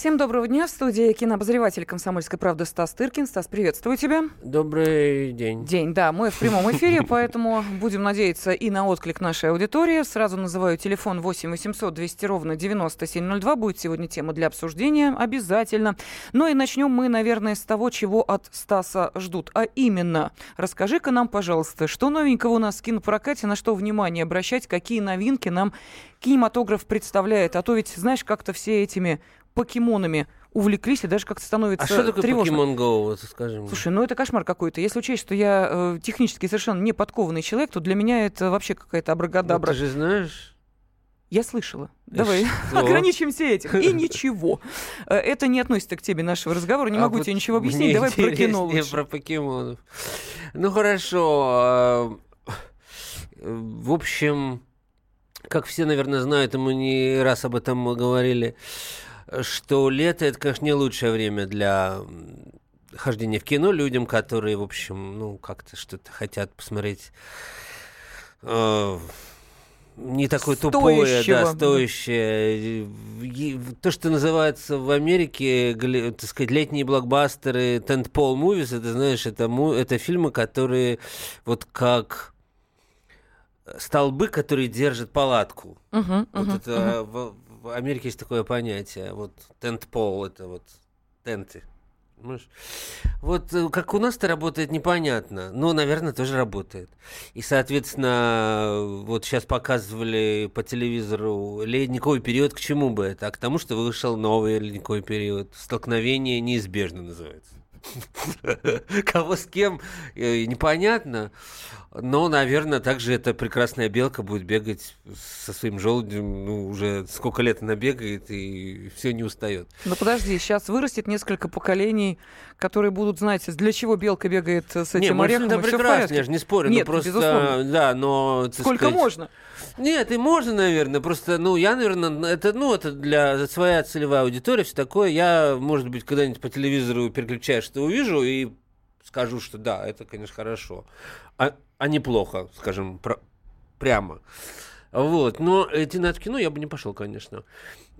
Всем доброго дня. В студии кинообозреватель «Комсомольской правды» Стас Тыркин. Стас, приветствую тебя. Добрый день. День, да. Мы в прямом эфире, поэтому будем надеяться и на отклик нашей аудитории. Сразу называю телефон 8 800 200 ровно 9702. Будет сегодня тема для обсуждения. Обязательно. Ну и начнем мы, наверное, с того, чего от Стаса ждут. А именно, расскажи-ка нам, пожалуйста, что новенького у нас в кинопрокате, на что внимание обращать, какие новинки нам кинематограф представляет. А то ведь, знаешь, как-то все этими покемонами увлеклись, и даже как-то становится А что такое тревожно. Pokemon Go, вот скажи мне? Слушай, ну это кошмар какой-то. Если учесть, что я э, технически совершенно не подкованный человек, то для меня это вообще какая-то Ну, абракадабра. ты же знаешь... Я слышала. Давай Что? ограничимся этим. И ничего. Э, Это не относится к теме нашего разговора. Не А могу вот тебе ничего объяснить. Давай про кино лучше. про покемонов. Ну, хорошо. э, В общем, как все, наверное, знают, и мы не раз об этом говорили, что лето — это, конечно, не лучшее время для хождения в кино людям, которые, в общем, ну, как-то что-то хотят посмотреть э, не такое тупое, Стоящего. да, стоящее. То, что называется в Америке, так сказать, летние блокбастеры, tentpole movies, это, знаешь, это, это фильмы, которые вот как столбы, которые держат палатку. Мгм, Вот мгм, это в, в Америке есть такое понятие. Вот тент-пол это вот тенты. Понимаешь? Вот э, как у нас это работает, непонятно. Но, наверное, тоже работает. И, соответственно, вот сейчас показывали по телевизору ледниковый период. К чему бы это? А к тому, что вышел новый ледниковый период. Столкновение неизбежно называется. Кого с кем, э, непонятно. Но, наверное, также эта прекрасная белка будет бегать со своим желудем. Ну, уже сколько лет она бегает и все не устает. Ну подожди, сейчас вырастет несколько поколений, которые будут знать, для чего белка бегает с этим не, орехом, в прекрасно, я же не спорю. Нет, но просто, безусловно. да, но... Сколько сказать, можно? Нет, и можно, наверное. Просто, ну, я, наверное, это, ну, это для своя целевая аудитория, все такое. Я, может быть, когда-нибудь по телевизору переключаю, что увижу, и скажу, что да, это, конечно, хорошо. А, а неплохо, скажем, про- прямо. Вот, но идти на это кино я бы не пошел, конечно.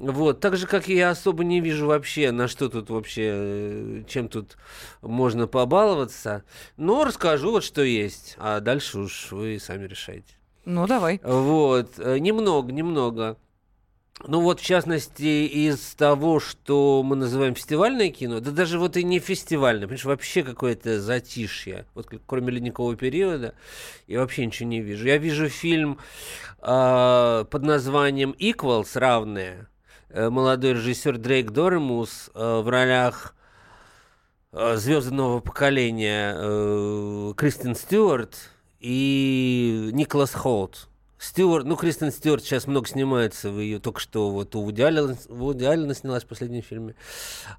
Вот, так же, как я особо не вижу вообще, на что тут вообще, э, чем тут можно побаловаться. Но расскажу вот, что есть, а дальше уж вы сами решайте. Ну давай. Вот, э, немного, немного. Ну вот, в частности, из того, что мы называем фестивальное кино, да даже вот и не фестивальное, понимаешь, вообще какое-то затишье. Вот кроме ледникового периода я вообще ничего не вижу. Я вижу фильм а, под названием «Equals», равные. Э, Молодой режиссер Дрейк Доремус э, в ролях звезды нового поколения э, Кристен Стюарт и Николас Холт. Стюарт, ну, Кристен Стюарт сейчас много снимается, вы ее только что вот у Вуди Аллена, Вуди Аллена снялась в последнем фильме.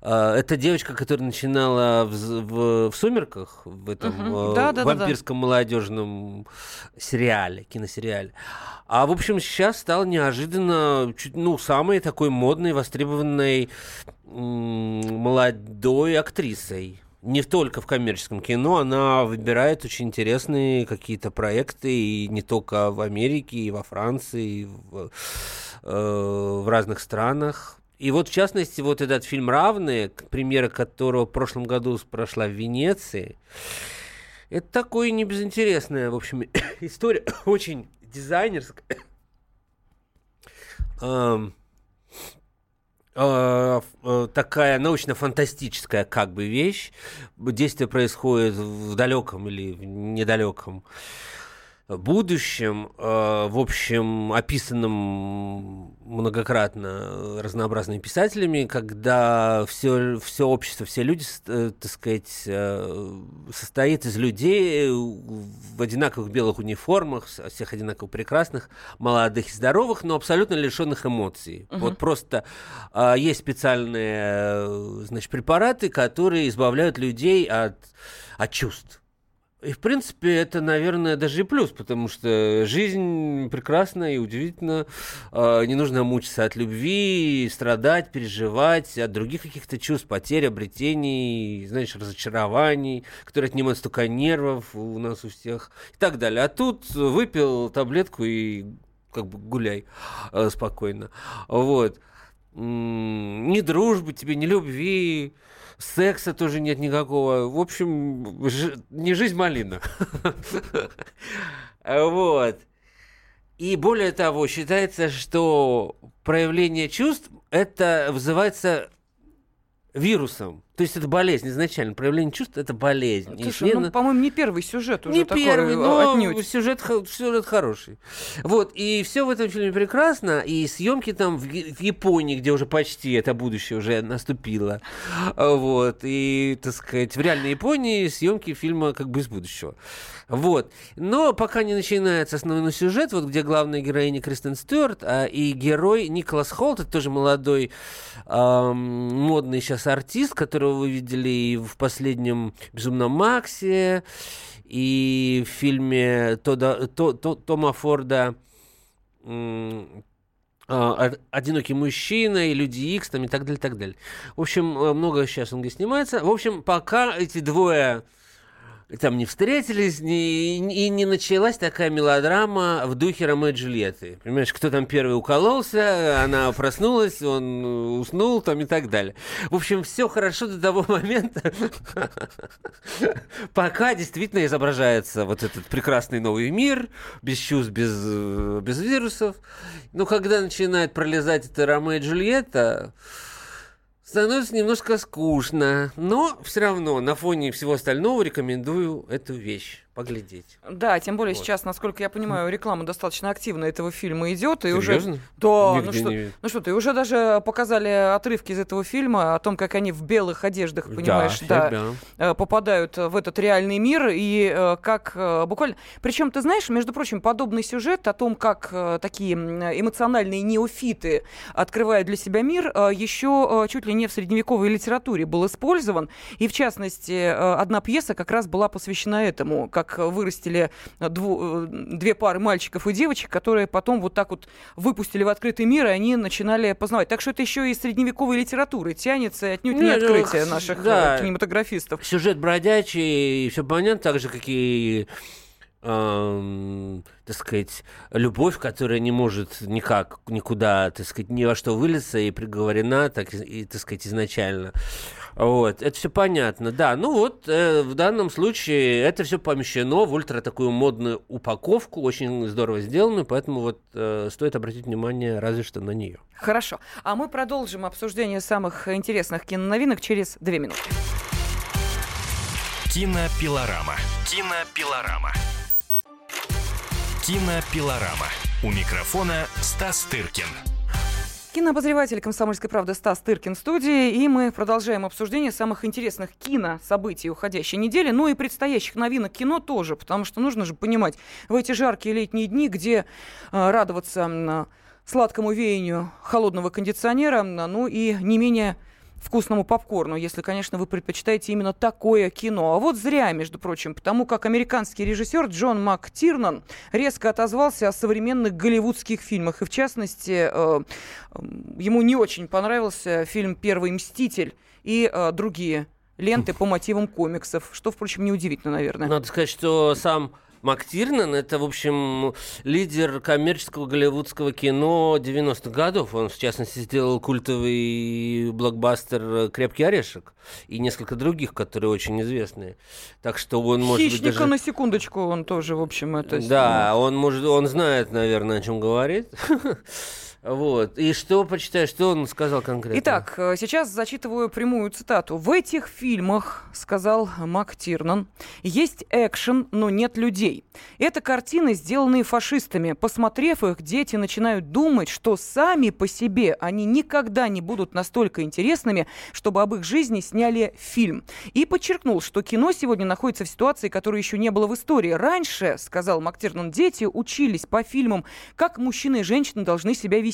А, это девочка, которая начинала в, в- в «Сумерках», в этом Мгм. э, Да-да-да-да. вампирском молодежном сериале, киносериале. А, в общем, сейчас стала неожиданно чуть, ну, самой такой модной, востребованной м, молодой актрисой. Не только в коммерческом кино, она выбирает очень интересные какие-то проекты, и не только в Америке, и во Франции, и в, э, в разных странах. И вот, в частности, вот этот фильм «Равные», премьера которого в прошлом году прошла в Венеции, это такое небезынтересная, в общем, история, очень дизайнерская. Ам, э, ф- э, такая научно-фантастическая как бы вещь. Действие происходит в далеком или в недалеком будущем, э, в общем, описанном многократно разнообразными писателями, когда все, все общество, все люди, э, так сказать, э, состоит из людей в одинаковых белых униформах, всех одинаково прекрасных, молодых и здоровых, но абсолютно лишенных эмоций. Мгм. Вот просто есть специальные, значит, препараты, которые избавляют людей от, от чувств. И, в принципе, это, наверное, даже и плюс, потому что жизнь прекрасна и удивительно. А, Не нужно мучиться от любви, страдать, переживать, от других каких-то чувств, потерь, обретений, знаешь, разочарований, которые отнимают столько нервов у нас у всех и так далее. А тут выпил таблетку и как бы гуляй э, спокойно. Вот. Ни дружбы тебе, ни любви, секса тоже нет никакого. В общем, ж... не жизнь малина. Вот. И более того, считается, что проявление чувств это вызывается вирусом. То есть это болезнь изначально. Проявление чувств это болезнь. Слушай, ну, по-моему, не первый сюжет уже не такой первый, э, но отнюдь. сюжет, сюжет хороший. Вот, и все в этом фильме прекрасно, и съемки там в, в Японии, где уже почти это будущее уже наступило. А, Вот, и, так сказать, в реальной Японии съемки фильма как бы из будущего. Вот. Но пока не начинается основной сюжет, вот где главная героиня Кристен Стюарт, а, и герой Николас Холт, это тоже молодой ам, модный сейчас артист, которого вы видели и в последнем «Безумном Максе», и в фильме Тода- То- То- Тома Форда а, «Од- «Одинокий мужчина» и «Люди Икс» там и так далее, так далее. В общем, э, много сейчас он где снимается. В общем, пока эти двое там не встретились, не- и не началась такая мелодрама в духе Ромео и Джульетты. Понимаешь, кто там первый укололся, она проснулась, он уснул там и так далее. В общем, все хорошо до того момента, пока действительно изображается вот этот прекрасный новый мир, без чувств, без, без вирусов. Но когда начинает пролезать это Ромео и Джульетта, Становится немножко скучно, но все равно на фоне всего остального рекомендую эту вещь поглядеть. Да, тем более Вот. сейчас, насколько я понимаю, реклама достаточно активно этого фильма идет. И Серьезно? уже... Да, ну Нигде что, не видел. ну что ты, уже даже показали отрывки из этого фильма о том, как они в белых одеждах, понимаешь, да, да, да. э, попадают в этот реальный мир и э, как э, буквально... Причем, ты знаешь, между прочим, подобный сюжет о том, как такие эмоциональные неофиты открывают для себя мир, еще чуть ли не в средневековой литературе был использован. И, в частности, одна пьеса как раз была посвящена этому, как вырастили дву- э, две пары мальчиков и девочек, которые потом вот так вот выпустили в открытый мир, и они начинали познавать. Так что это еще и средневековой литературы тянется, и отнюдь не Не, ну, открытие наших да. э, кинематографистов. Сюжет бродячий, все понятно, так же, как и эм, так сказать, любовь, которая не может никак, никуда, так сказать, ни во что вылиться и приговорена, так и, так сказать, изначально. Вот, это все понятно, да. Ну вот, э, в данном случае это все помещено в ультра такую модную упаковку, очень здорово сделанную, поэтому вот э, стоит обратить внимание разве что на нее. Хорошо. А мы продолжим обсуждение самых интересных киноновинок через две минуты. Кинопилорама. Кинопилорама. Кинопилорама. У микрофона Стас Тыркин. Кинообозреватель «Комсомольской правды» Стас Тыркин в студии, и мы продолжаем обсуждение самых интересных кинособытий уходящей недели, ну и предстоящих новинок кино тоже, потому что нужно же понимать, в эти жаркие летние дни, где э, радоваться м, сладкому веянию холодного кондиционера, ну и не менее вкусному попкорну, если, конечно, вы предпочитаете именно такое кино. А вот зря, между прочим, потому как американский режиссер Джон МакТирнан резко отозвался о современных голливудских фильмах. И, в частности, э, э, ему не очень понравился фильм «Первый мститель» и э, другие ленты по мотивам комиксов, что, впрочем, неудивительно, наверное. Надо сказать, что сам МакТирнан это, в общем, лидер коммерческого голливудского кино 90-х годов. Он, в частности, сделал культовый блокбастер «Крепкий орешек» и несколько других, которые очень известные. Так что он может быть Хищника, даже... на секундочку, он тоже, в общем, это... Да, он может, он знает, наверное, о чем говорит. Вот. И что, почитай, что он сказал конкретно? Итак, э, сейчас зачитываю прямую цитату. В этих фильмах, сказал Мак Тирнан, есть экшен, но нет людей. Это картины, сделанные фашистами. Посмотрев их, дети начинают думать, что сами по себе они никогда не будут настолько интересными, чтобы об их жизни сняли фильм. И подчеркнул, что кино сегодня находится в ситуации, которой еще не было в истории. Раньше, сказал Мактирнан, дети учились по фильмам, как мужчины и женщины должны себя вести.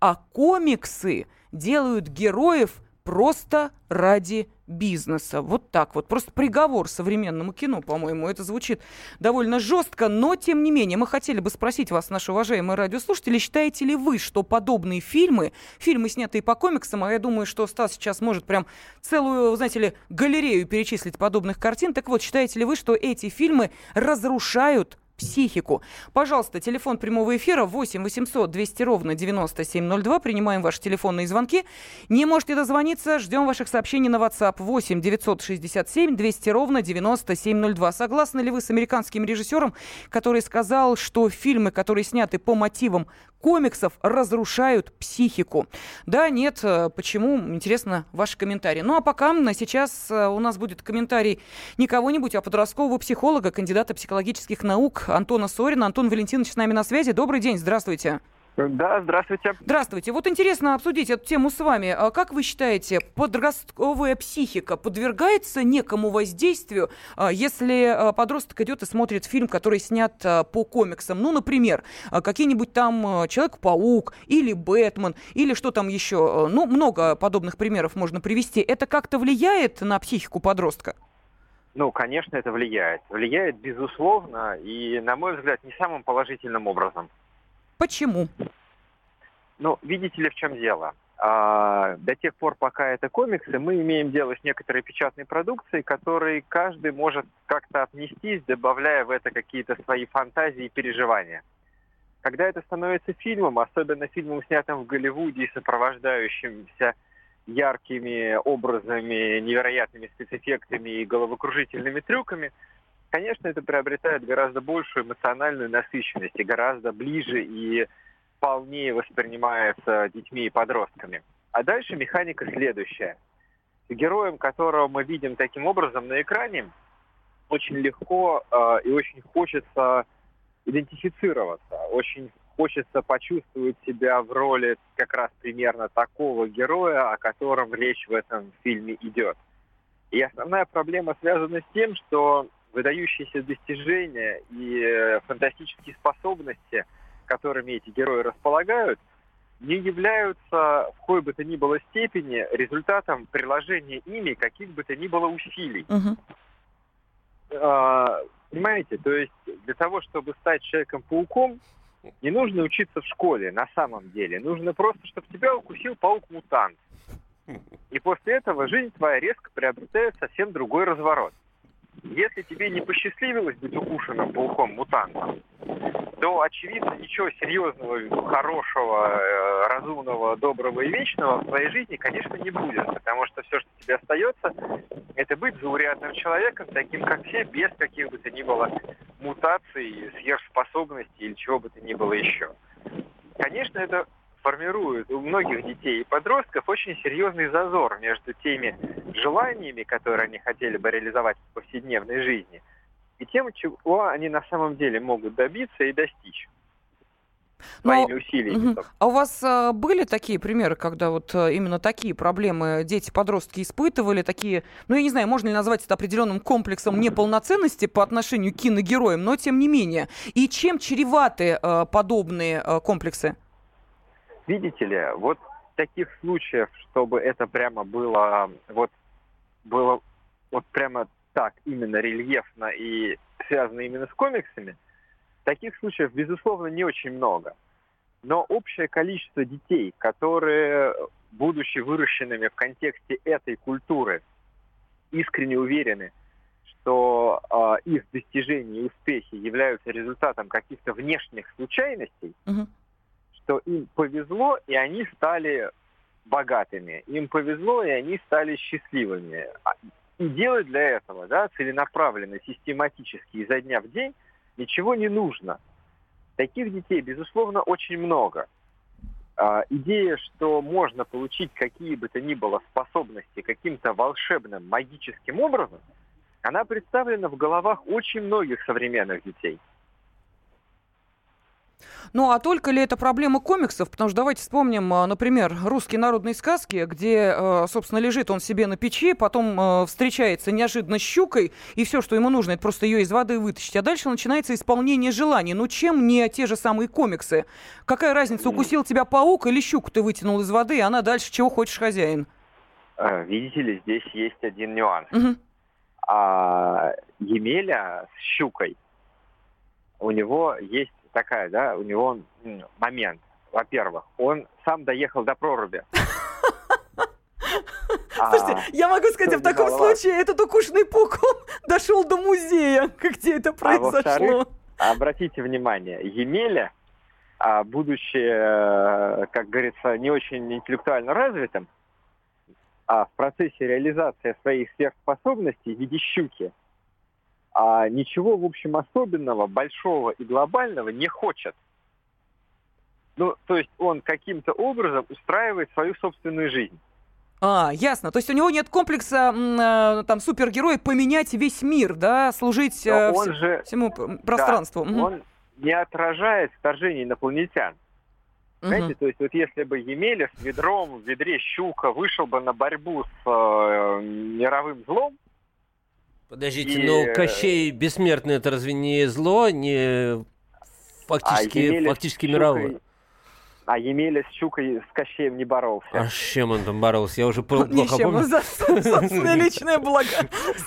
А комиксы делают героев просто ради бизнеса. Вот так вот. Просто приговор современному кино, по-моему. Это звучит довольно жестко, но тем не менее мы хотели бы спросить вас, наши уважаемые радиослушатели, считаете ли вы, что подобные фильмы, фильмы, снятые по комиксам, а я думаю, что Стас сейчас может прям целую, знаете ли, галерею перечислить подобных картин. Так вот, считаете ли вы, что эти фильмы разрушают психику. Пожалуйста, телефон прямого эфира 8 800 200 ровно 9702. Принимаем ваши телефонные звонки. Не можете дозвониться, ждем ваших сообщений на WhatsApp 8 967 200 ровно 9702. Согласны ли вы с американским режиссером, который сказал, что фильмы, которые сняты по мотивам комиксов разрушают психику. Да, нет, э, почему? Интересно ваши комментарии. Ну а пока сейчас э, у нас будет комментарий не кого-нибудь, а подросткового психолога, кандидата психологических наук Антона Сорина. Антон Валентинович с нами на связи. Добрый день, здравствуйте. Да, здравствуйте. Здравствуйте. Вот интересно обсудить эту тему с вами. А как вы считаете, подростковая психика подвергается некому воздействию, а, если а, подросток идет и смотрит фильм, который снят по комиксам? Ну, например, какие-нибудь там Человек-паук или Бэтмен, или что там еще? Ну, много подобных примеров можно привести. Это как-то влияет на психику подростка? Ну, конечно, это влияет. Влияет, безусловно, и, на мой взгляд, не самым положительным образом. Почему? Ну, видите ли, в чем дело? А, до тех пор, пока это комиксы, мы имеем дело с некоторой печатной продукцией, которой каждый может как-то отнестись, добавляя в это какие-то свои фантазии и переживания. Когда это становится фильмом, особенно фильмом, снятым в Голливуде и сопровождающимся яркими образами, невероятными спецэффектами и головокружительными трюками – конечно, это приобретает гораздо большую эмоциональную насыщенность и гораздо ближе и полнее воспринимается детьми и подростками. А дальше механика следующая. Героем, которого мы видим таким образом на экране, очень легко э, и очень хочется идентифицироваться, очень хочется почувствовать себя в роли как раз примерно такого героя, о котором речь в этом фильме идет. И основная проблема связана с тем, что выдающиеся достижения и э, фантастические способности, которыми эти герои располагают, не являются в какой бы то ни было степени результатом приложения ими каких бы то ни было усилий. Uh-huh. А, понимаете, то есть для того, чтобы стать Человеком-пауком, не нужно учиться в школе на самом деле. Нужно просто, чтобы тебя укусил паук-мутант. И после этого жизнь твоя резко приобретает совсем другой разворот. Если тебе не посчастливилось быть укушенным пауком-мутантом, то, очевидно, ничего серьезного, хорошего, э, разумного, доброго и вечного в твоей жизни, конечно, не будет. Потому что все, что тебе остается, это быть заурядным человеком, таким, как все, без каких бы то ни было мутаций, сверхспособностей или чего бы то ни было еще. Конечно, это формирует у многих детей и подростков очень серьезный зазор между теми желаниями, которые они хотели бы реализовать в повседневной жизни, и тем, чего они на самом деле могут добиться и достичь своими Но, усилиями. Угу. А у вас а, были такие примеры, когда вот а, именно такие проблемы дети-подростки испытывали, такие, ну я не знаю, можно ли назвать это определенным комплексом неполноценности по отношению к киногероям, но тем не менее. И чем чреваты а, подобные а, комплексы? Видите ли, вот таких случаев, чтобы это прямо было вот было вот прямо так, именно рельефно и связано именно с комиксами, таких случаев, безусловно, не очень много. Но общее количество детей, которые, будучи выращенными в контексте этой культуры, искренне уверены, что э, их достижения и успехи являются результатом каких-то внешних случайностей, угу что им повезло, и они стали богатыми. Им повезло, и они стали счастливыми. А, и делать для этого, да, целенаправленно, систематически, изо дня в день, ничего не нужно. Таких детей, безусловно, очень много. А, идея, что можно получить какие бы то ни было способности каким-то волшебным, магическим образом, она представлена в головах очень многих современных детей. Ну, а только ли это проблема комиксов? Потому что давайте вспомним, а, например, русские народные сказки, где, а, собственно, лежит он себе на печи, потом а, встречается неожиданно с щукой, и все, что ему нужно, это просто ее из воды вытащить. А дальше начинается исполнение желаний. Ну, чем не те же самые комиксы? Какая разница, укусил тебя паук или щуку ты вытянул из воды, и она дальше чего хочешь хозяин? Видите ли, здесь есть один нюанс. Угу. А Емеля с щукой, у него есть такая, да, у него момент. Во-первых, он сам доехал до проруби. Слушайте, а, я могу сказать, в таком случае этот укушенный пауком дошел до музея, где это а произошло. обратите внимание, Емеля, а, будучи, э, как говорится, не очень интеллектуально развитым, а в процессе реализации своих сверхспособностей в виде щуки, а ничего, в общем, особенного, большого и глобального не хочет. Ну, то есть он каким-то образом устраивает свою собственную жизнь. А, ясно. То есть у него нет комплекса э, там супергероя поменять весь мир, да, служить э, он вс- же, всему пространству. Да, угу. Он не отражает вторжение инопланетян. Угу. Знаете, то есть вот если бы Емеля с ведром, в ведре щука вышел бы на борьбу с э, мировым злом, Подождите, и... но Кощей бессмертный это разве не зло, не фактически, а фактически мировое? А Емеля с Щукой с Кощеем не боролся. А с чем он там боролся? Я уже плохо помню. за собственное личное благо.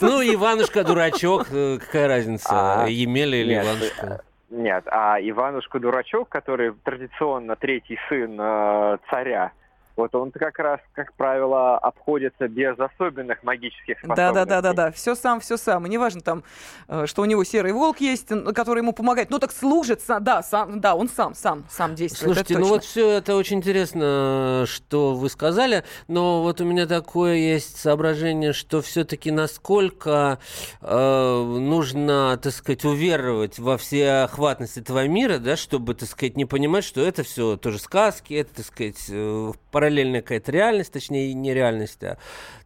Ну, Иванушка дурачок, э, какая разница, а, Емеля или Иванушка? Нет, а Иванушка дурачок, который традиционно третий сын э, царя, вот он как раз, как правило, обходится без особенных магических способностей. Да, да, да, да, да. Все сам, все сам. И неважно там, э, что у него серый волк есть, который ему помогает. Ну так служит, да, сам, да, он сам, сам, сам действует. Слушайте, ну вот все это очень интересно, что вы сказали, но вот у меня такое есть соображение, что все-таки насколько э, нужно, так сказать, уверовать во всеохватность этого мира, да, чтобы, так сказать, не понимать, что это все тоже сказки, это, так сказать, э, параллельная какая-то реальность, точнее, не реальность, а,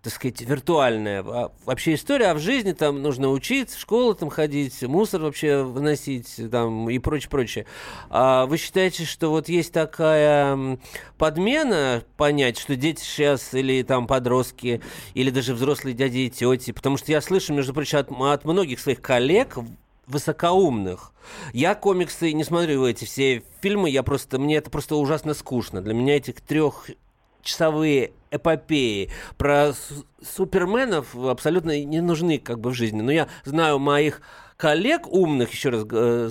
так сказать, виртуальная. А вообще история, а в жизни там нужно учиться, в школу там ходить, мусор вообще выносить там и прочее, прочее. А вы считаете, что вот есть такая подмена понять, что дети сейчас или там подростки, или даже взрослые дяди и тети, потому что я слышу, между прочим, от, от многих своих коллег высокоумных. Я комиксы не смотрю эти все фильмы, я просто, мне это просто ужасно скучно. Для меня этих трех часовые эпопеи про суперменов абсолютно не нужны как бы в жизни. Но я знаю моих коллег умных, еще раз э,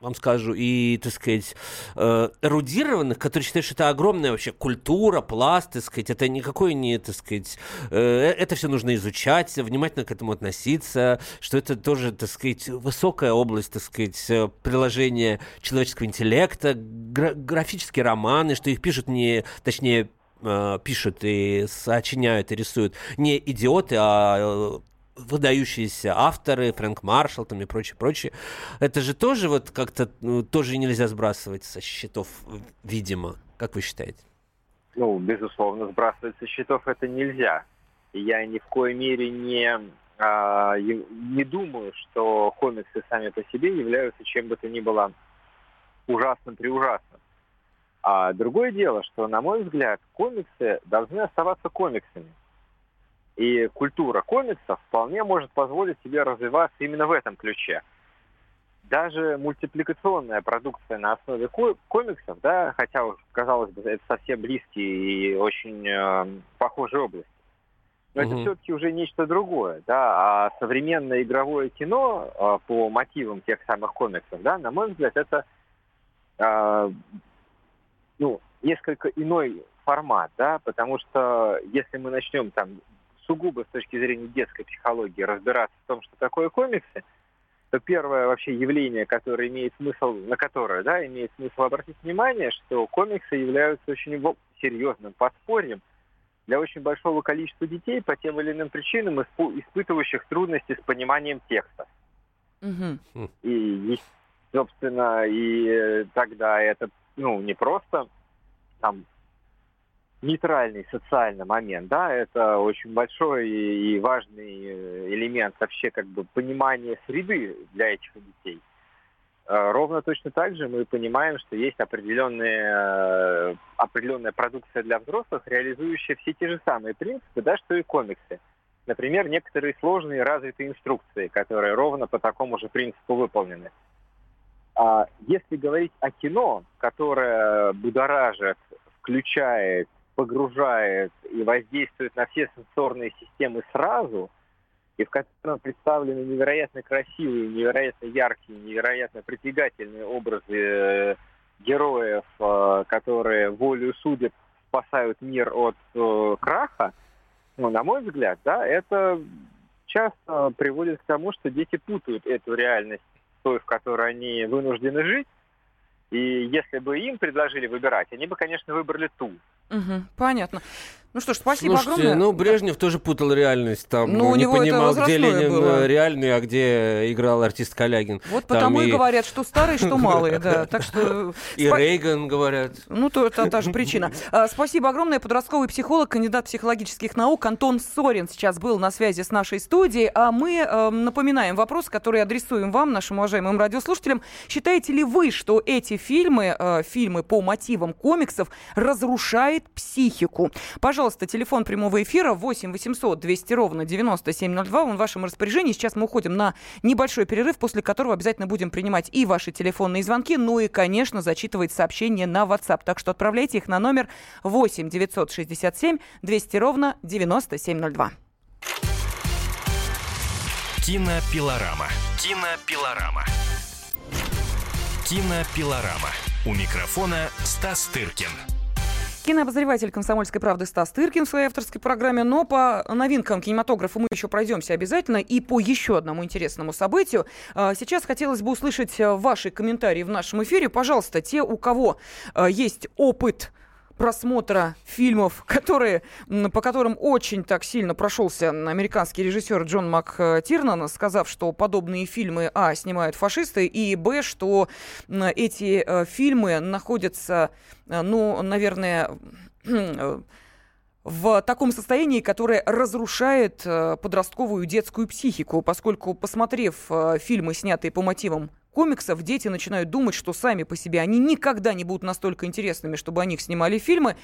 вам скажу, и, так сказать, э, эрудированных, которые считают, что это огромная вообще культура, пласт, так сказать, это никакой не, так сказать, э, это все нужно изучать, внимательно к этому относиться, что это тоже, так сказать, высокая область, так сказать, приложения человеческого интеллекта, графические романы, что их пишут не, точнее, пишут и сочиняют и рисуют не идиоты, а выдающиеся авторы, Фрэнк Маршалл там и прочее, прочее. Это же тоже вот как-то ну, тоже нельзя сбрасывать со счетов, видимо. Как вы считаете? Ну, безусловно, сбрасывать со счетов это нельзя. Я ни в коей мере не, а, не думаю, что комиксы сами по себе являются чем бы то ни было ужасным при ужасном. А другое дело, что, на мой взгляд, комиксы должны оставаться комиксами. И культура комиксов вполне может позволить себе развиваться именно в этом ключе. Даже мультипликационная продукция на основе комиксов, да, хотя, казалось бы, это совсем близкие и очень э, похожие области, но угу. это все-таки уже нечто другое, да, а современное игровое кино э, по мотивам тех самых комиксов, да, на мой взгляд, это э, ну, несколько иной формат, да, потому что если мы начнем там сугубо с точки зрения детской психологии разбираться в том, что такое комиксы, то первое вообще явление, которое имеет смысл, на которое, да, имеет смысл обратить внимание, что комиксы являются очень серьезным подспорьем для очень большого количества детей по тем или иным причинам, испытывающих трудности с пониманием текста. Угу. И, собственно, и тогда это, ну, не просто там нейтральный социальный момент, да, это очень большой и важный э, элемент вообще как бы понимания среды для этих детей. Э, ровно точно так же мы понимаем, что есть определенная, э, определенная продукция для взрослых, реализующая все те же самые принципы, да, что и комиксы. Например, некоторые сложные развитые инструкции, которые ровно по такому же принципу выполнены. А если говорить о кино, которое будоражит, включает погружает и воздействует на все сенсорные системы сразу, и в котором представлены невероятно красивые, невероятно яркие, невероятно притягательные образы э, героев, э, которые волю судеб спасают мир от э, краха, ну, на мой взгляд, да, это часто приводит к тому, что дети путают эту реальность той, в которой они вынуждены жить. И если бы им предложили выбирать, они бы, конечно, выбрали ту. Угу, понятно. Ну что ж, спасибо Слушайте, огромное. ну Брежнев тоже путал реальность. Там Ну, у не понимал, где Ленин было. реальный, а где играл артист Калягин. Вот Там потому и и- говорят, что старые, что малые, да. Так что... И Рейган, говорят. Ну, то это та же причина. А, Спасибо огромное. Подростковый психолог, кандидат психологических наук Антон Сорин сейчас был на связи с нашей студией. А мы э, напоминаем вопрос, который адресуем вам, нашим уважаемым радиослушателям. Считаете ли вы, что эти фильмы, э, фильмы по мотивам комиксов, разрушают психику? Пожалуйста, телефон прямого эфира 8 800 200 ровно 9702. Он в вашем распоряжении. Сейчас мы уходим на небольшой перерыв, после которого обязательно будем принимать и ваши телефонные звонки, ну и, конечно, зачитывать сообщения на WhatsApp. Так что отправляйте их на номер 8 967 200 ровно 9702. Кинопилорама. Кинопилорама. Кинопилорама. У микрофона Стас Тыркин. Кинообозреватель «Комсомольской правды» Стас Тыркин в своей авторской программе. Но по новинкам кинематографа мы еще пройдемся обязательно. И по еще одному интересному событию. А, Сейчас хотелось бы услышать а, ваши комментарии в нашем эфире. Пожалуйста, те, у кого а, есть опыт просмотра фильмов, которые, по которым очень так сильно прошелся американский режиссер Джон МакТирнан, сказав, что подобные фильмы, а, снимают фашисты, и, б, что эти э, фильмы находятся, э, ну, наверное, в таком состоянии, которое разрушает э, подростковую детскую психику, поскольку, посмотрев фильмы, снятые по мотивам комиксов, дети начинают думать, что сами по себе они никогда не будут настолько интересными, чтобы о них снимали фильмы.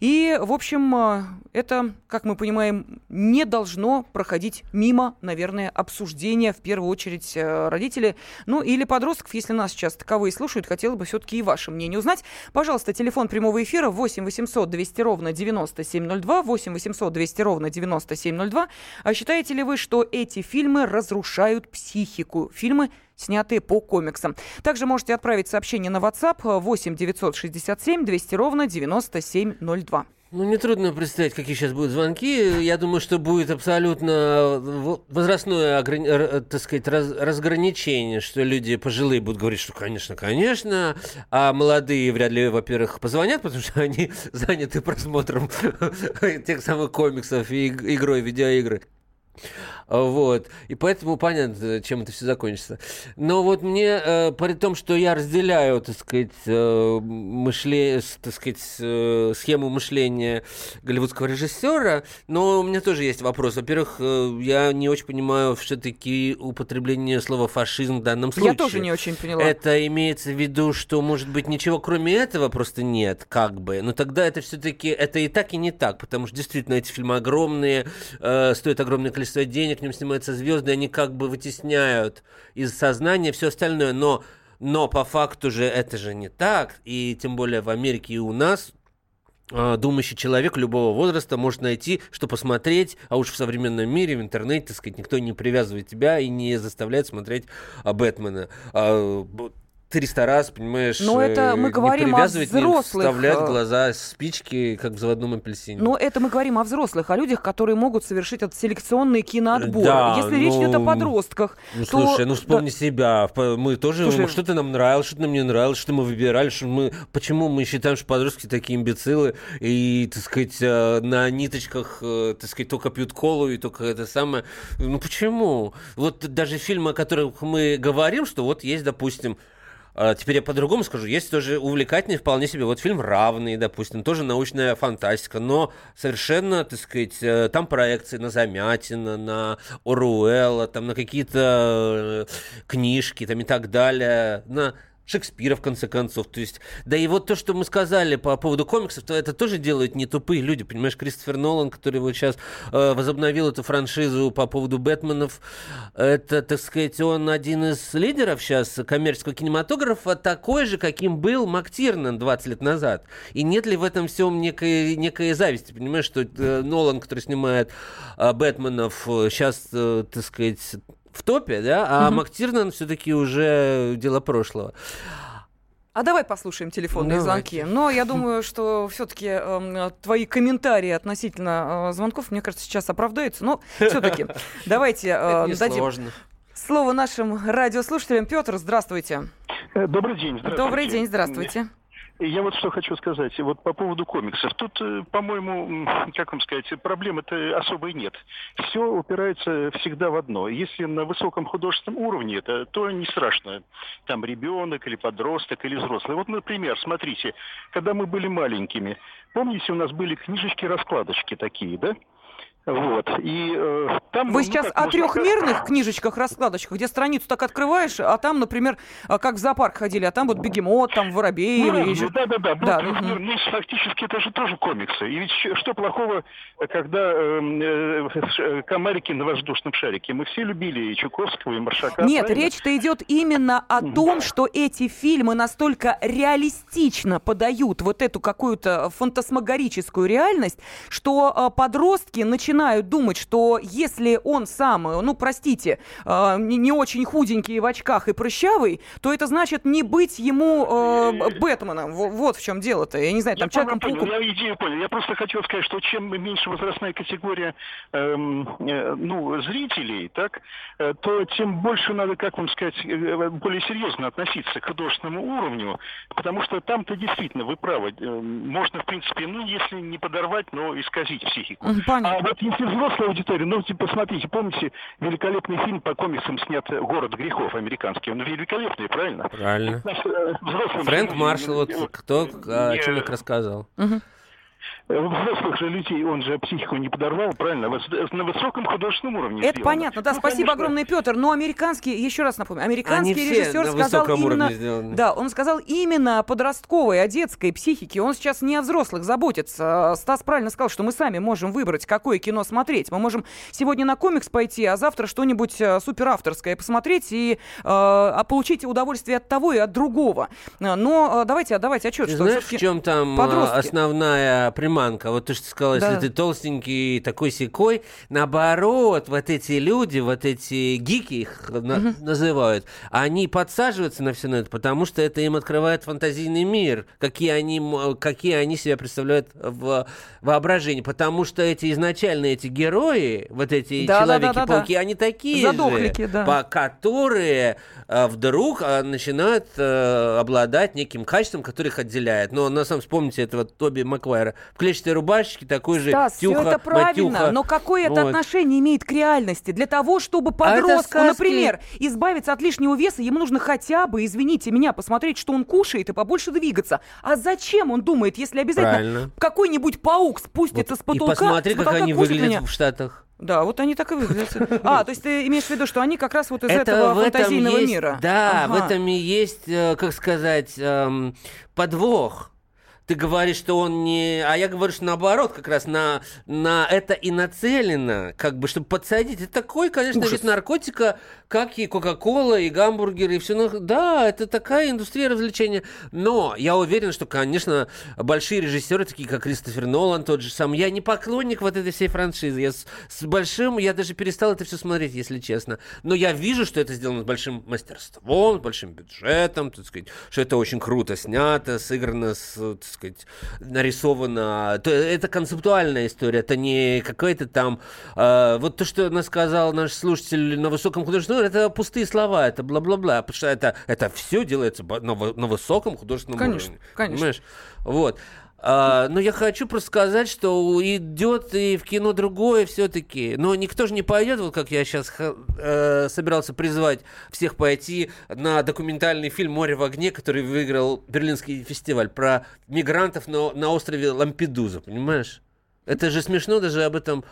И, в общем, э, это, как мы понимаем, не должно проходить мимо, наверное, обсуждения, в первую очередь, э, родителей, ну или подростков, если нас сейчас таковые слушают, хотела бы все-таки и ваше мнение узнать. Пожалуйста, телефон прямого эфира 8 800 200 ровно 9702, 8 800 200 ровно 9702. А считаете ли вы, что эти фильмы разрушают психику? Фильмы снятые по комиксам. Также можете отправить сообщение на WhatsApp 8 967 200 ровно 9702. Ну, нетрудно представить, какие сейчас будут звонки. Я думаю, что будет абсолютно в- возрастное, р- так сказать, раз- разграничение, что люди пожилые будут говорить, что, конечно, конечно, а молодые вряд ли, во-первых, позвонят, потому что они заняты просмотром тех самых комиксов и иг- игрой видеоигры. Вот. И поэтому понятно, чем это все закончится. Но вот мне, э, при том, что я разделяю, так сказать, э, мышле, так сказать, э, схему мышления голливудского режиссера, но у меня тоже есть вопрос. Во-первых, э, я не очень понимаю все-таки употребление слова фашизм в данном случае. Я тоже не очень поняла. Это имеется в виду, что, может быть, ничего кроме этого просто нет, как бы. Но тогда это все-таки, это и так, и не так, потому что действительно эти фильмы огромные, э, стоят огромное количество денег, в нем снимаются звезды, они как бы вытесняют из сознания все остальное, но, но по факту же это же не так, и тем более в Америке и у нас э, думающий человек любого возраста может найти, что посмотреть, а уж в современном мире, в интернете, так сказать, никто не привязывает тебя и не заставляет смотреть а, Бэтмена. А, б- 300 раз, понимаешь, Но это э, мы не говорим о привязывать, не взрослых, вставлять в э, глаза спички, как в заводном апельсине. Но это мы говорим о взрослых, о людях, которые могут совершить этот селекционный киноотбор. Да, Если речь идет о ну, подростках, Ну, то- слушай, ну да. вспомни себя. П- Мы тоже, Слушай, ну, что-то нам нравилось, что-то нам не нравилось, что мы выбирали, что мы... Почему мы считаем, что подростки такие имбецилы и, так сказать, э, на ниточках, так сказать, только пьют колу и только это самое... Ну, почему? Вот даже фильмы, о которых мы говорим, что вот есть, допустим, Теперь я по-другому скажу. Есть тоже увлекательный вполне себе. Вот фильм «Равный», допустим, тоже научная фантастика, но совершенно, так сказать, э, там проекции на Замятина, на Оруэлла, там на какие-то э, книжки там и так далее, на Шекспира, в конце концов. То есть, да и вот то, что мы сказали по поводу комиксов, то это тоже делают не тупые люди. Понимаешь, Кристофер Нолан, который вот сейчас э, возобновил эту франшизу по поводу Бэтменов, это, так сказать, он один из лидеров сейчас коммерческого кинематографа, такой же, каким был МакТирнан 20 лет назад. И нет ли в этом всем некой, некой зависти? Понимаешь, что э, Нолан, который снимает э, Бэтменов, сейчас, э, так сказать, в топе, да, а Мгм. МакТирнан все-таки уже дело прошлого. А давай послушаем телефонные Давайте. звонки. Но я думаю, что все-таки твои комментарии относительно э, звонков, мне кажется, сейчас оправдаются. Но все-таки давайте э, дадим несложно. слово нашим радиослушателям. Петр, здравствуйте. Э, добрый день. Здравствуйте. Добрый день, здравствуйте. Я вот что хочу сказать. Вот по поводу комиксов. Тут, э, по-моему, как вам сказать, проблемы-то особой нет. Все упирается всегда в одно. Если на высоком художественном уровне это, то не страшно. Там ребенок или подросток или взрослый. Вот, например, смотрите, когда мы были маленькими, помните, у нас были книжечки-раскладочки такие, да? Вот. И, э, там, Вы ну, сейчас о трехмерных книжечках-раскладочках, где страницу так открываешь, а там, например, а, как в зоопарк ходили, а там вот бегемот, там воробей. Ну, или... да, да, да. да ну, угу. ну, фактически это же тоже комиксы. И ведь что плохого, когда эм, э, э, комарики на воздушном шарике? Мы все любили и Чуковского, и Маршака. Нет, речь-то идет именно о том, что эти фильмы настолько реалистично подают вот эту какую-то фантасмагорическую реальность, что э, подростки начинают начинают думать, что если он сам, ну, простите, э, не, очень худенький в очках и прыщавый, то это значит не быть ему э, Бэтменом. Вот в чем дело-то. Я не знаю, там Человеком Пауку... Я идею понял. Я просто хотел сказать, что чем меньше возрастная категория эм, э, ну, зрителей, так, э, то тем больше надо, как вам сказать, э, более серьезно относиться к художественному уровню, потому что там-то действительно, вы правы, э, можно, в принципе, ну, если не подорвать, но исказить психику. Понятно. А вот если взрослая аудитория, ну, типа, посмотрите, помните, великолепный фильм по комиксам снят «Город грехов» американский. Он великолепный, правильно? Правильно. Э, Фрэнк Маршалл, вот кто о чем я рассказывал. Угу. Э, взрослых же людей он же психику не подорвал, правильно? На высоком художественном уровне. Это сделано. понятно, да, ну, спасибо конечно... огромное, Петр. Но американский, еще раз напомню, американский Они режиссер сказал именно, да, он сказал именно о подростковой, о детской психике. Он сейчас не о взрослых заботится. Стас правильно сказал, что мы сами можем выбрать, какое кино смотреть. Мы можем сегодня на комикс пойти, а завтра что-нибудь э, суперавторское посмотреть и э, получить удовольствие от того и от другого. Но давайте отдавать отчет, Ты что знаешь, в чем там подростки... основная приманка. Вот то, что ты сказала, да. если ты толстенький, такой секой, наоборот, вот эти люди, вот эти гики их на- угу. называют, они подсаживаются на все на это, потому что это им открывает фантазийный мир, какие они, какие они себя представляют в воображении. Потому что эти изначальные эти герои, вот эти да, человеки-пауки, да, да, они такие Задохлики, же, да. по которые э, вдруг э, начинают э, обладать неким качеством, которое их отделяет. Но на самом вспомните этого Тоби Маквайра в клетчатой рубашечке, такой же Стас, тюха, все это правильно, матюха. но какое это вот. отношение имеет к реальности? Для того, чтобы а подростку, а например, избавиться от лишнего веса, ему нужно хотя бы, извините меня, посмотреть, что он кушает и побольше двигаться. А зачем он думает, если обязательно какой-нибудь паук спустится вот. с потолка? И посмотри, как они выглядят меня. в Штатах. Да, вот они так и выглядят. А, то есть ты имеешь в виду, что они как раз вот из это этого фантазийного есть, мира. Да, ага. в этом и есть, э, как сказать, эм, подвох ты говоришь, что он не... А я говорю, что наоборот, как раз на, на это и нацелено, как бы, чтобы подсадить. Это такой, конечно, Ужас. вид наркотика, как и Кока-Кола, и гамбургеры, и все. Ну, да, это такая индустрия развлечения. Но я уверен, что, конечно, большие режиссеры, такие как Кристофер Нолан, тот же сам, я не поклонник вот этой всей франшизы. Я с, с большим... Я даже перестал это все смотреть, если честно. Но я вижу, что это сделано с большим мастерством, с большим бюджетом, так сказать, что это очень круто снято, сыграно с сказать, нарисовано. Это концептуальная история, это не какой-то там... Э, вот то, что нас сказал наш слушатель на высоком художественном это пустые слова, это бла-бла-бла, потому что это, это все делается на, на высоком художественном конечно, уровне. Конечно, конечно. Вот. А, но я хочу просто сказать, что идет и в кино другое все-таки. Но никто же не пойдет, вот как я сейчас э, собирался призвать всех пойти на документальный фильм «Море в огне», который выиграл Берлинский фестиваль про мигрантов на, на острове Лампедуза, понимаешь? Это же смешно даже об этом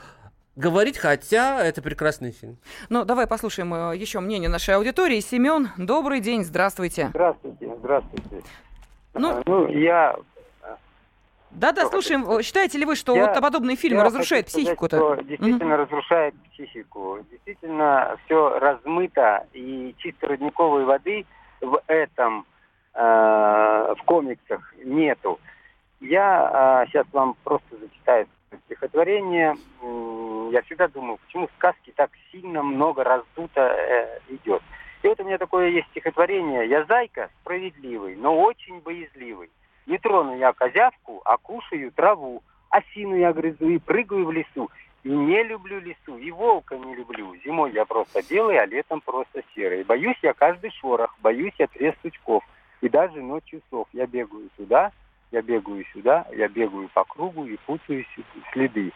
говорить, хотя это прекрасный фильм. Ну, давай послушаем э, еще мнение нашей аудитории. Семен, добрый день, здравствуйте. Здравствуйте, здравствуйте. Ну, ну я да-да, слушаем. Считаете ли вы, что я, вот подобные фильмы разрушают психику-то? Действительно угу. разрушает психику. Действительно все размыто, и чисто родниковой воды в этом, э, в комиксах нету. Я э, сейчас вам просто зачитаю стихотворение. Я всегда думаю, почему в сказке так сильно много раздуто э, идет. И вот у меня такое есть стихотворение. «Я зайка справедливый, но очень боязливый. Не трону я козявку, а кушаю траву. Осину я грызу и прыгаю в лесу. И не люблю лесу, и волка не люблю. Зимой я просто белый, а летом просто серый. Боюсь я каждый шорох, боюсь я треск сучков. И даже ночью сов. Я бегаю туда, я бегаю сюда, я бегаю по кругу и путаю следы.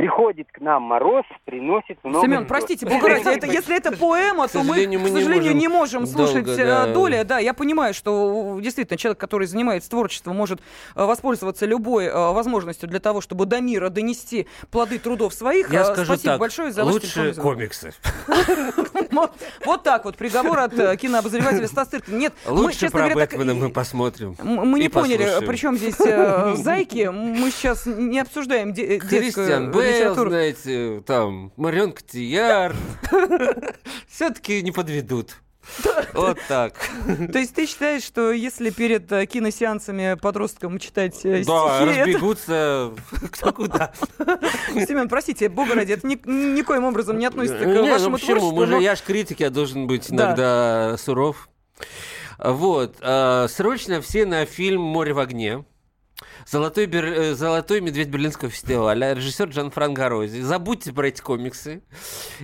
Приходит к нам мороз, приносит много Семен, простите, бога это, если это поэма, то мы, к сожалению, не можем, слушать долго, да. Доля. Да, я понимаю, что действительно человек, который занимается творчеством, может э, воспользоваться любой э, возможностью для того, чтобы до мира донести плоды трудов своих. Я скажу Спасибо так, большое за лучше комиксы. Вот так вот, приговор от э, кинообозревателя Стас Тыркин. Нет, лучше про Бэтмена мы посмотрим. Мы не поняли, при чем здесь зайки. Мы сейчас не обсуждаем детскую Бейл, знаете, там, Марион Котияр. Все-таки не подведут. Вот так. То есть ты считаешь, что если перед э, киносеансами подросткам читать э, да, стихи... разбегутся кто куда. Семен, простите, бога ради, это ни, никоим образом не относится к вашему ну почему? творчеству. Мы же, я ж критик, я должен быть иногда да. суров. Вот. А, срочно все на фильм «Море в огне». Золотой, бер... Э, Золотой медведь Берлинского фестиваля, режиссер Джан Франк Гарози. Забудьте про эти комиксы.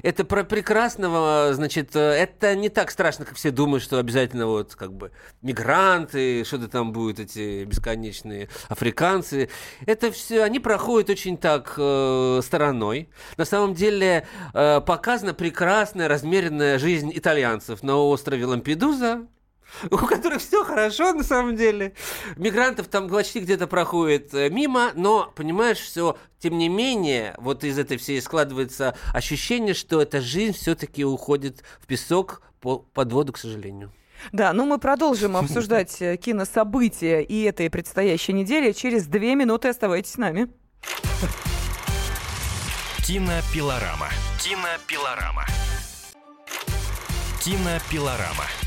Это про прекрасного, значит, э, это не так страшно, как все думают, что обязательно вот как бы мигранты, что-то там будут эти бесконечные африканцы. Это все, они проходят очень так э, стороной. На самом деле э, показана прекрасная размеренная жизнь итальянцев на острове Лампедуза, у которых все хорошо на самом деле. Мигрантов там почти где-то проходит э, мимо, но, понимаешь, все, тем не менее, вот из этой всей складывается ощущение, что эта жизнь все-таки уходит в песок по, под воду, к сожалению. Да, ну мы продолжим обсуждать э, кинособытия и этой предстоящей недели. Через две минуты оставайтесь с нами. Кинопилорама. Кинопилорама. Кинопилорама.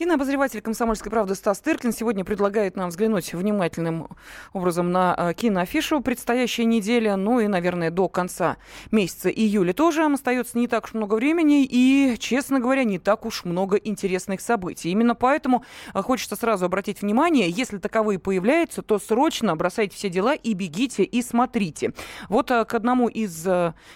Кинообозреватель «Комсомольской правды» Стас Тыркин сегодня предлагает нам взглянуть внимательным образом на э, киноафишу предстоящей недели, ну и, наверное, до конца месяца июля тоже остается не так уж много времени и, честно говоря, не так уж много интересных событий. Именно поэтому э, хочется сразу обратить внимание, если таковые появляются, то срочно бросайте все дела и бегите и смотрите. Вот э, к одному из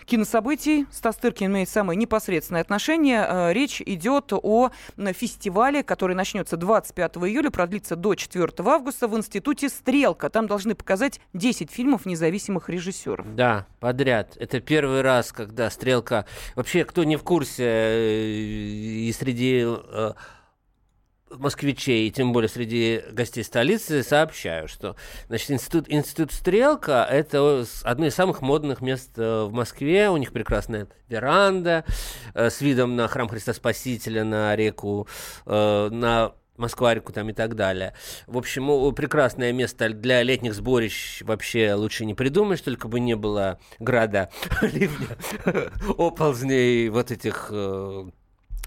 кинособытий Стас Тыркин имеет самое непосредственное отношение. Речь идет о фестивале, который начнется 25 июля, продлится до 4 августа в Институте «Стрелка». Там должны показать 10 фильмов независимых режиссеров. Да, подряд. Это первый раз, когда «Стрелка...» Вообще, кто не в курсе, э, и среди э, москвичей, и тем более среди гостей столицы, сообщаю, что значит, институт, институт «Стрелка» — это одно из самых модных мест э, в Москве. У них прекрасная веранда э, с видом на храм Христа Спасителя, на реку, э, на Москва-реку там и так далее. В общем, прекрасное место для летних сборищ вообще лучше не придумаешь, только бы не было града, ливня, оползней, вот этих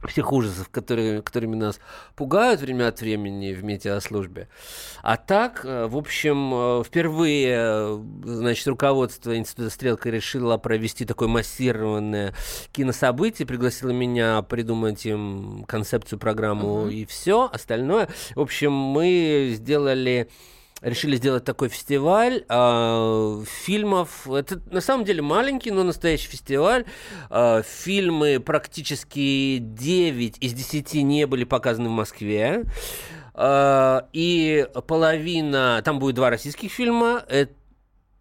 всех ужасов, которые, которыми нас пугают время от времени в метеослужбе. А так, э, в общем, э, впервые, э, значит, руководство Института Стрелка решило провести такое массированное кинособытие, пригласило меня придумать им концепцию, программу uh-huh. и все остальное. В общем, мы сделали решили сделать такой фестиваль э, фильмов. Это на самом деле маленький, но настоящий фестиваль. Э, фильмы практически 9 из 10 не были показаны в Москве. Э, и половина, там будет два российских фильма. Это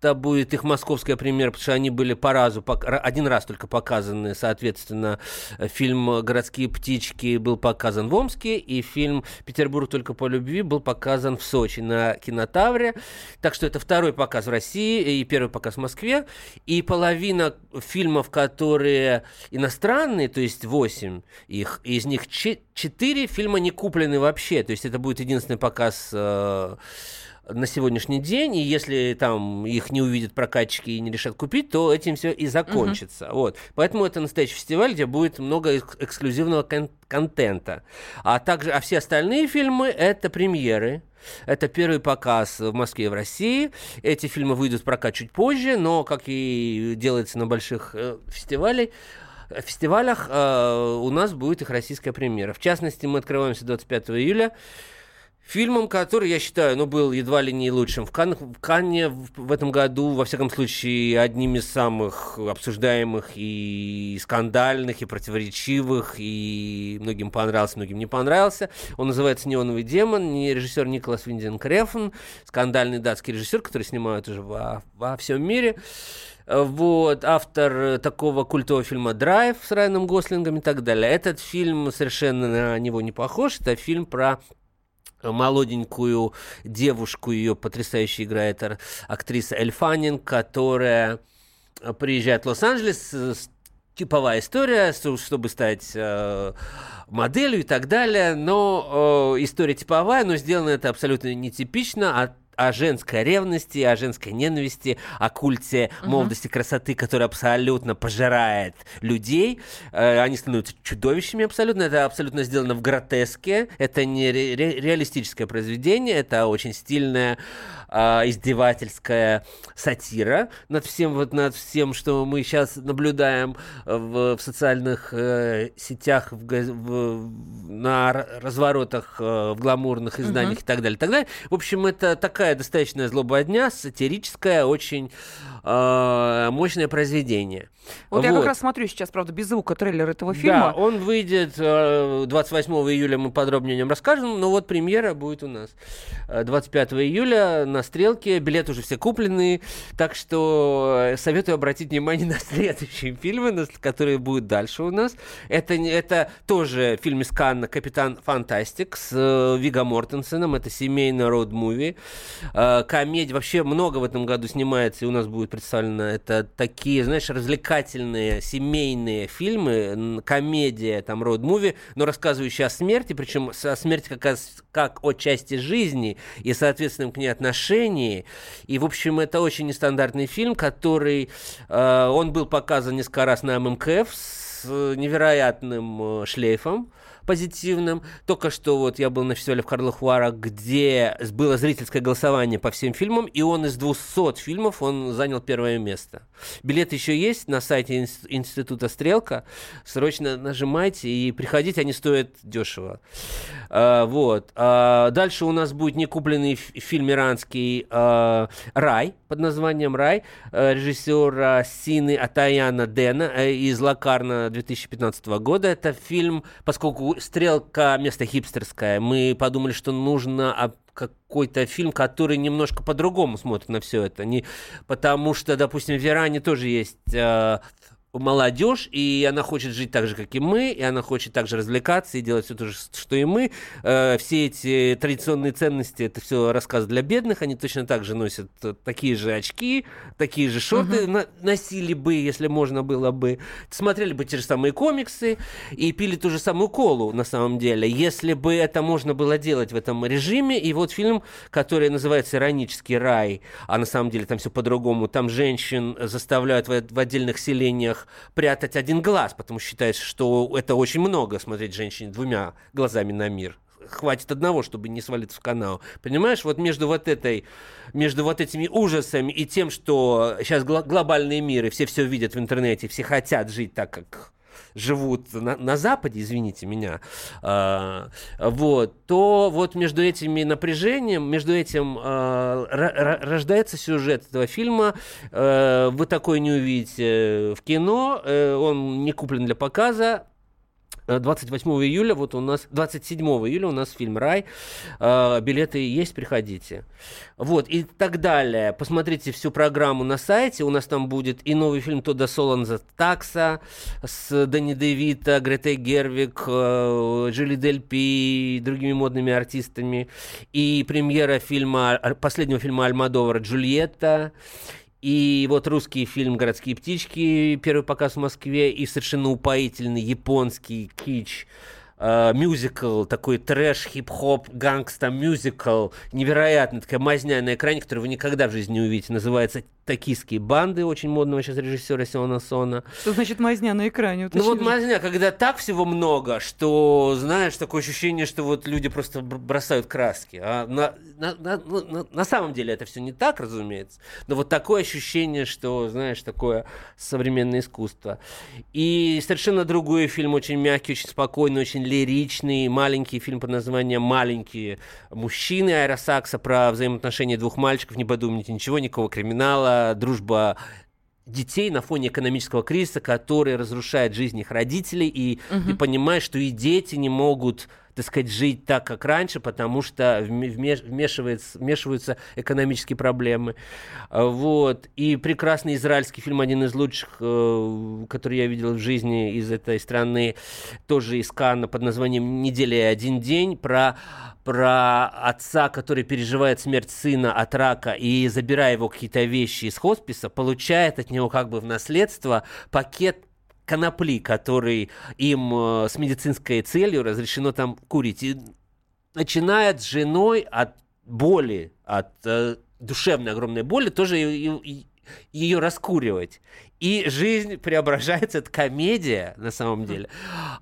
это будет их московская премьера, потому что они были по разу, один раз только показаны, соответственно, фильм «Городские птички» был показан в Омске, и фильм «Петербург только по любви» был показан в Сочи на кинотавре, так что это второй показ в России и первый показ в Москве, и половина фильмов, которые иностранные, то есть 8 их, из них 4 фильма не куплены вообще, то есть это будет единственный показ э, на сегодняшний день, и если там их не увидят прокатчики и не решат купить, то этим все и закончится. Uh-huh. Вот. Поэтому это настоящий фестиваль, где будет много эк- эксклюзивного кон- контента. А также, а все остальные фильмы это премьеры. Это первый показ в Москве и в России. Эти фильмы выйдут в прокат чуть позже, но, как и делается на больших э, фестивалях, фестивалях э, у нас будет их российская премьера. В частности, мы открываемся 25 июля фильмом, который, я считаю, ну, был едва ли не лучшим в, Кан в Канне в этом году, во всяком случае, одним из самых обсуждаемых и скандальных, и противоречивых, и многим понравился, многим не понравился. Он называется «Неоновый демон», не режиссер Николас Винден Крефен, скандальный датский режиссер, который снимает уже во, во всем мире. Вот, автор такого культового фильма «Драйв» с Райаном Гослингом и так далее. Этот фильм совершенно на него не похож. Это фильм про молоденькую девушку, ее потрясающе играет актриса Эль Фаннинг, которая приезжает в Лос-Анджелес, типовая история, чтобы стать э, моделью и так далее, но э, история типовая, но сделано это абсолютно нетипично, а о женской ревности, о женской ненависти, о культе uh-huh. молодости, красоты, который абсолютно пожирает людей. Э, они становятся чудовищами абсолютно. Это абсолютно сделано в гротеске. Это не ре- реалистическое произведение, это очень стильное э, издевательская сатира над всем вот над всем, что мы сейчас наблюдаем в, в социальных э, сетях, в, в, на разворотах э, в гламурных изданиях uh-huh. и так далее, и так далее. В общем, это такая такая достаточно злоба сатирическая, очень э, мощное произведение. Вот, вот я как раз смотрю сейчас, правда, без звука трейлер этого фильма. Да, он выйдет э, 28 июля, мы подробнее о нем расскажем, но вот премьера будет у нас 25 э, июля на Стрелке, билеты уже все куплены, так что э, советую обратить внимание на следующие фильмы, которые будут дальше у нас. Это, это тоже фильм из Канна «Капитан Фантастик» с э, Виго Мортенсеном, это семейный роуд-муви, э, комедия, вообще много в этом году снимается, и у нас будет представлено, это такие, знаешь, развлекательные семейные фильмы, комедия, там, роуд-муви, но рассказывающие о смерти, причем о смерти как, как о части жизни и, соответственно, к ней отношении. И, в общем, это очень нестандартный фильм, который, э, он был показан несколько раз на ММКФ с невероятным э, шлейфом позитивным. Только что вот я был на фестивале в Карловых Варах, где было зрительское голосование по всем фильмам, и он из 200 фильмов, он занял первое место. Билет еще есть на сайте Института Стрелка. Срочно нажимайте и приходите, они стоят дешево. А, вот. А, дальше у нас будет некупленный фильм иранский а, «Рай» под названием «Рай» а, режиссера Сины Атаяна Дэна а, из Лакарна 2015 года. Это фильм, поскольку стрелка место хипстерское. Мы подумали, что нужно какой-то фильм, который немножко по-другому смотрит на все это. Не, потому что, допустим, в Иране тоже есть э, молодежь, и она хочет жить так же, как и мы, и она хочет также развлекаться и делать все то же, что и мы. Э, все эти традиционные ценности, это все рассказ для бедных, они точно так же носят такие же очки, такие же шорты, uh-huh. на- носили бы, если можно было бы, смотрели бы те же самые комиксы и пили ту же самую колу, на самом деле, если бы это можно было делать в этом режиме. И вот фильм, который называется «Иронический рай», а на самом деле там все по-другому, там женщин заставляют в, в отдельных селениях прятать один глаз, потому что считается, что это очень много смотреть женщине двумя глазами на мир хватит одного, чтобы не свалиться в канал. Понимаешь, вот между вот этой, между вот этими ужасами и тем, что сейчас гл- глобальные миры, все все видят в интернете, все хотят жить так, как живут на, на Западе, извините меня, э, вот, то вот между этими напряжением, между этим э, рождается сюжет этого фильма. Э, вы такой не увидите в кино, э, он не куплен для показа, 28 июля, вот у нас, 27 июля у нас фильм «Рай». Э, билеты есть, приходите. Вот, и так далее. Посмотрите всю программу на сайте. У нас там будет и новый фильм Тода Соланза «Такса» с Дани Девита, Гретой Гервик, э, Джилли Дель Пи другими модными артистами. И премьера фильма, последнего фильма Альмадовара «Джульетта». И вот русский фильм «Городские птички», первый показ в Москве, и совершенно упоительный японский кич э, мюзикл, такой трэш, хип-хоп, гангста мюзикл, невероятно, такая мазня на экране, которую вы никогда в жизни не увидите, называется «Токийские банды», очень модного сейчас режиссера Сиона Сона. Что значит мазня на экране? Ну вот мазня, когда так всего много, что, знаешь, такое ощущение, что вот люди просто бросают краски. А на, на, на, на, на самом деле это все не так, разумеется, но вот такое ощущение, что, знаешь, такое современное искусство. И совершенно другой фильм, очень мягкий, очень спокойный, очень лиричный маленький фильм под названием «Маленькие мужчины» Айра Сакса про взаимоотношения двух мальчиков. Не подумайте, ничего, никакого криминала, дружба детей на фоне экономического кризиса, который разрушает жизнь их родителей, и угу. ты понимаешь, что и дети не могут так сказать, жить так, как раньше, потому что вмешивается, вмешиваются экономические проблемы. А, вот. И прекрасный израильский фильм, один из лучших, э, который я видел в жизни из этой страны, тоже из Канна, под названием «Неделя и один день», про про отца, который переживает смерть сына от рака и, забирая его какие-то вещи из хосписа, получает от него как бы в наследство пакет конопли, который им э, с медицинской целью разрешено там курить. И начинает с женой от боли, от э, душевной огромной боли, тоже ее раскуривать. И жизнь преображается, это комедия на самом деле.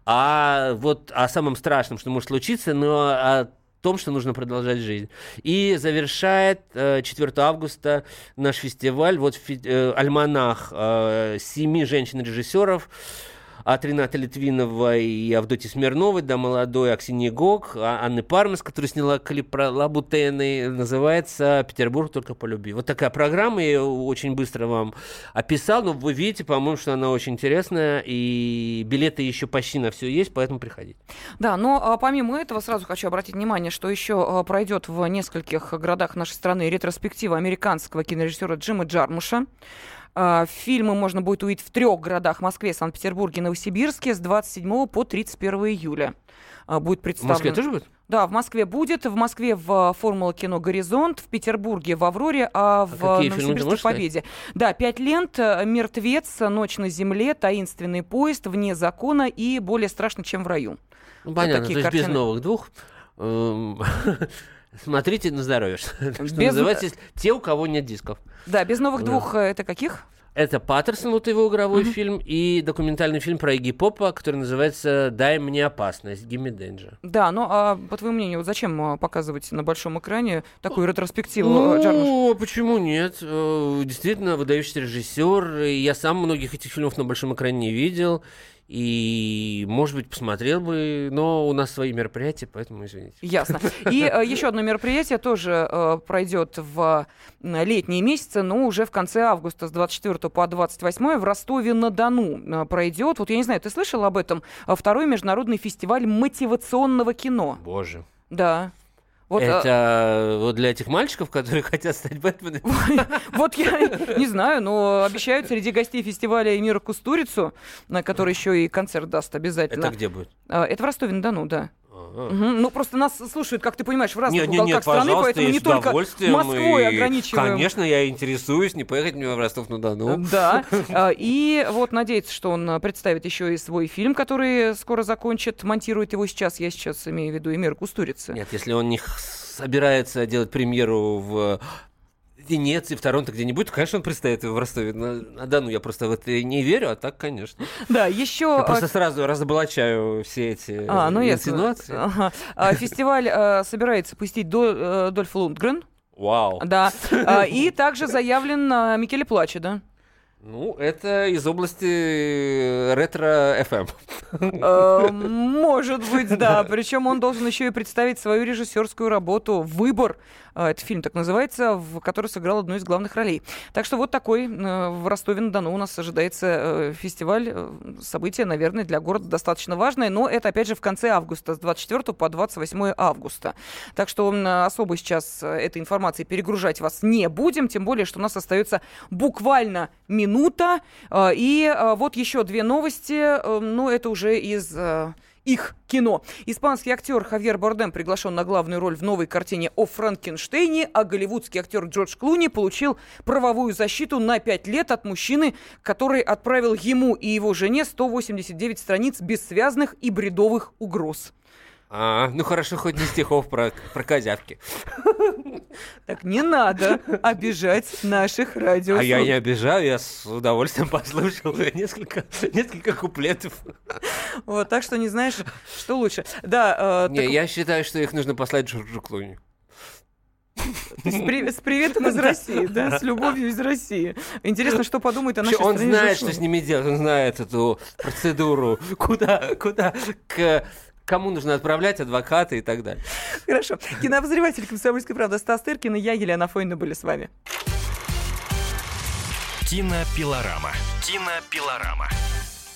А вот о самом страшном, что может случиться, но о том, что нужно продолжать жизнь. И завершает 4 э, августа наш фестиваль, вот э, альманах э, семи женщин-режиссеров, от Рената Литвинова и Авдоти Смирновой до молодой Аксиньи Гог, а Анны Пармас, которая сняла клип про Лабутены, называется «Петербург только по любви». Вот такая программа, я очень быстро вам описал, но вы видите, по-моему, что она очень интересная, и билеты еще почти на все есть, поэтому приходите. Да, но а, помимо этого сразу хочу обратить внимание, что еще а, пройдет в нескольких городах нашей страны ретроспектива американского кинорежиссера Джима Джармуша. А, фильмы можно будет увидеть в трех городах Москве, Санкт-Петербурге, Новосибирске с 27 по 31 июля. А, будет представлен... В Москве тоже будет? Да, в Москве будет. В Москве в Формула кино «Горизонт», в Петербурге в «Авроре», а в а Новосибирске в «Победе». Да, пять лент. «Мертвец», «Ночь на земле», «Таинственный поезд», «Вне закона» и «Более страшно, чем в раю». Ну, понятно, вот то есть картины. без новых двух. Смотрите на здоровье, что без... называется, те, у кого нет дисков. Да, без новых да. двух э, это каких? Это Паттерсон, вот его игровой mm-hmm. фильм, и документальный фильм про Игги Попа, который называется «Дай мне опасность», «Gimme Danger». Да, ну а по твоему мнению, вот зачем э, показывать на большом экране такую ретроспективу ну, Джармуш? почему нет? Действительно, выдающийся режиссер. Я сам многих этих фильмов на большом экране не видел. И, может быть, посмотрел бы, но у нас свои мероприятия, поэтому извините. Ясно. И э, еще одно мероприятие тоже э, пройдет в летние месяцы, но уже в конце августа с 24 по 28 в Ростове-на-Дону э, пройдет. Вот я не знаю, ты слышал об этом? Второй международный фестиваль мотивационного кино. Боже. Да. Вот, это а... вот для этих мальчиков, которые хотят стать Бэтменом? Вот я не знаю, но обещают среди гостей фестиваля Эмира Кустурицу, на который еще и концерт даст обязательно. Это где будет? А, это в Ростове-на-Дону, да. Угу. Ну, просто нас слушают, как ты понимаешь, в разных нет, уголках нет, страны, поэтому не только Москвой и... ограничиваем. Конечно, я интересуюсь, не поехать мне в Ростов-на-Дону. Да, а, и вот надеется, что он представит еще и свой фильм, который скоро закончит, монтирует его сейчас, я сейчас имею в виду Эмир Кустурица. Нет, если он не собирается делать премьеру в Венеции, в Торонто где-нибудь, конечно, он представит его в Ростове. На Дону я просто в это не верю, а так, конечно. Да, еще... Я просто сразу разоблачаю все эти а, ну, инсинуации. Ага. А, фестиваль а, собирается пустить до, Дольф Лундгрен. Вау. Да. А, и также заявлен а, Микеле Плачидо, да? Ну, это из области э, ретро-FM. Э, может быть, да. Причем он должен еще и представить свою режиссерскую работу «Выбор». Э, это фильм так называется, в который сыграл одну из главных ролей. Так что вот такой в Ростове-на-Дону у нас ожидается фестиваль. Событие, наверное, для города достаточно важное, но это, опять же, в конце августа, с 24 по 28 августа. Так что особо сейчас этой информацией перегружать вас не будем, тем более, что у нас остается буквально минут минута. А, и а, вот еще две новости, э, но это уже из э, их кино. Испанский актер Хавьер Бордем приглашен на главную роль в новой картине о Франкенштейне, а голливудский актер Джордж Клуни получил правовую защиту на пять лет от мужчины, который отправил ему и его жене 189 страниц бессвязных и бредовых угроз. А, ну хорошо, хоть не стихов про, про козявки. Так не надо обижать наших радио. А я не обижаю, я с удовольствием послушал несколько, несколько куплетов. Вот, так что не знаешь, что лучше. Да, э, не, так... я считаю, что их нужно послать Джорджу Клуни. С, при, с приветом из России, да, с любовью из России. Интересно, что подумает о нашей Он знает, что с ними делать, он знает эту процедуру, куда, куда к кому нужно отправлять адвоката и так далее. Хорошо. Кинообозреватель «Комсомольской правды» Стас Тыркин и я, Елена Фойна, были с вами. Кинопилорама. Кинопилорама.